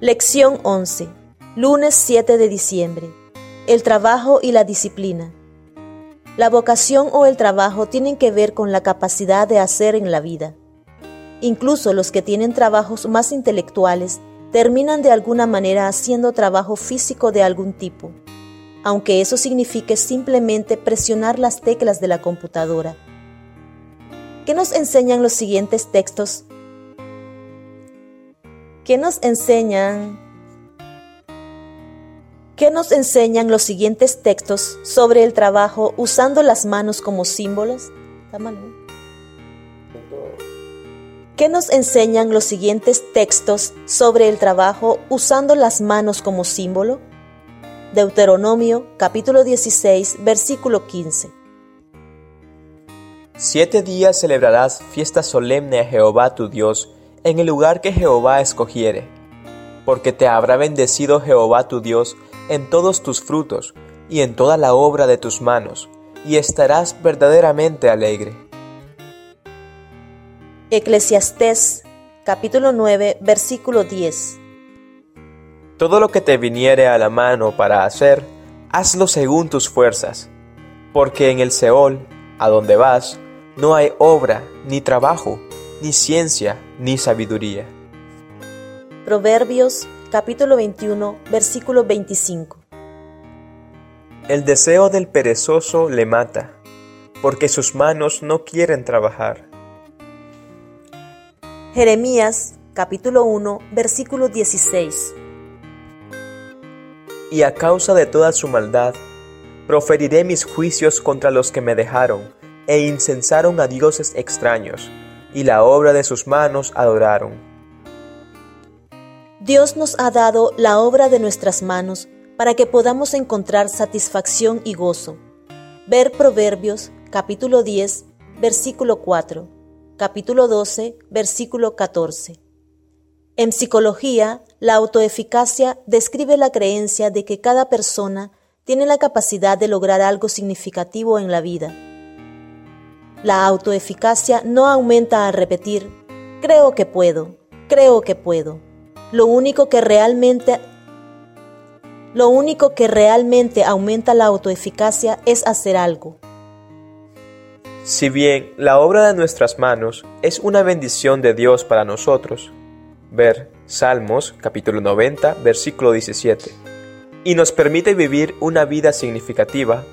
Lección 11. Lunes 7 de diciembre. El trabajo y la disciplina. La vocación o el trabajo tienen que ver con la capacidad de hacer en la vida. Incluso los que tienen trabajos más intelectuales terminan de alguna manera haciendo trabajo físico de algún tipo, aunque eso signifique simplemente presionar las teclas de la computadora. ¿Qué nos enseñan los siguientes textos? ¿Qué nos enseñan? ¿Qué nos enseñan los siguientes textos sobre el trabajo usando las manos como símbolos? ¿Qué nos enseñan los siguientes textos sobre el trabajo usando las manos como símbolo? Deuteronomio capítulo 16 versículo 15. Siete días celebrarás fiesta solemne a Jehová tu Dios en el lugar que Jehová escogiere, porque te habrá bendecido Jehová tu Dios en todos tus frutos y en toda la obra de tus manos, y estarás verdaderamente alegre. Eclesiastés capítulo 9 versículo 10 Todo lo que te viniere a la mano para hacer, hazlo según tus fuerzas, porque en el Seol, a donde vas, no hay obra, ni trabajo, ni ciencia, ni sabiduría. Proverbios capítulo 21 versículo 25 El deseo del perezoso le mata, porque sus manos no quieren trabajar. Jeremías capítulo 1 versículo 16 Y a causa de toda su maldad, proferiré mis juicios contra los que me dejaron, e incensaron a dioses extraños, y la obra de sus manos adoraron. Dios nos ha dado la obra de nuestras manos para que podamos encontrar satisfacción y gozo. Ver Proverbios capítulo 10, versículo 4, capítulo 12, versículo 14. En psicología, la autoeficacia describe la creencia de que cada persona tiene la capacidad de lograr algo significativo en la vida la autoeficacia no aumenta al repetir, creo que puedo, creo que puedo. Lo único que realmente lo único que realmente aumenta la autoeficacia es hacer algo. Si bien la obra de nuestras manos es una bendición de Dios para nosotros, ver Salmos capítulo 90 versículo 17, y nos permite vivir una vida significativa,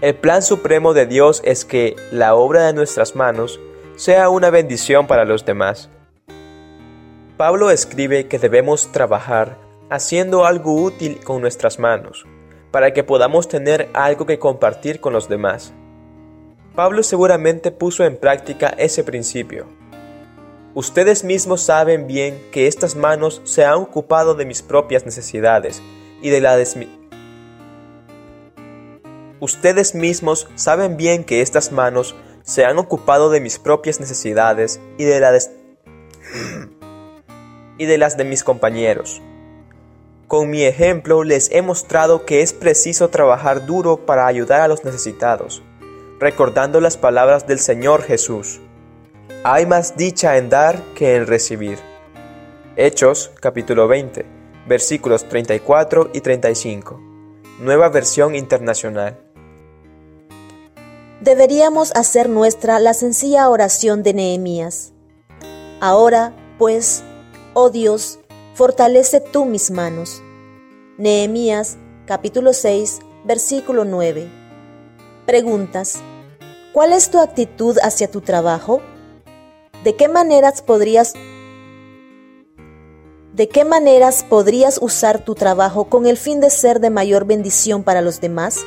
el plan supremo de Dios es que la obra de nuestras manos sea una bendición para los demás. Pablo escribe que debemos trabajar haciendo algo útil con nuestras manos, para que podamos tener algo que compartir con los demás. Pablo seguramente puso en práctica ese principio. Ustedes mismos saben bien que estas manos se han ocupado de mis propias necesidades y de la de Ustedes mismos saben bien que estas manos se han ocupado de mis propias necesidades y de, y de las de mis compañeros. Con mi ejemplo les he mostrado que es preciso trabajar duro para ayudar a los necesitados, recordando las palabras del Señor Jesús. Hay más dicha en dar que en recibir. Hechos capítulo 20, versículos 34 y 35. Nueva versión internacional. Deberíamos hacer nuestra la sencilla oración de Nehemías. Ahora, pues, oh Dios, fortalece tú mis manos. Nehemías capítulo 6, versículo 9. Preguntas. ¿Cuál es tu actitud hacia tu trabajo? ¿De qué maneras podrías ¿De qué maneras podrías usar tu trabajo con el fin de ser de mayor bendición para los demás?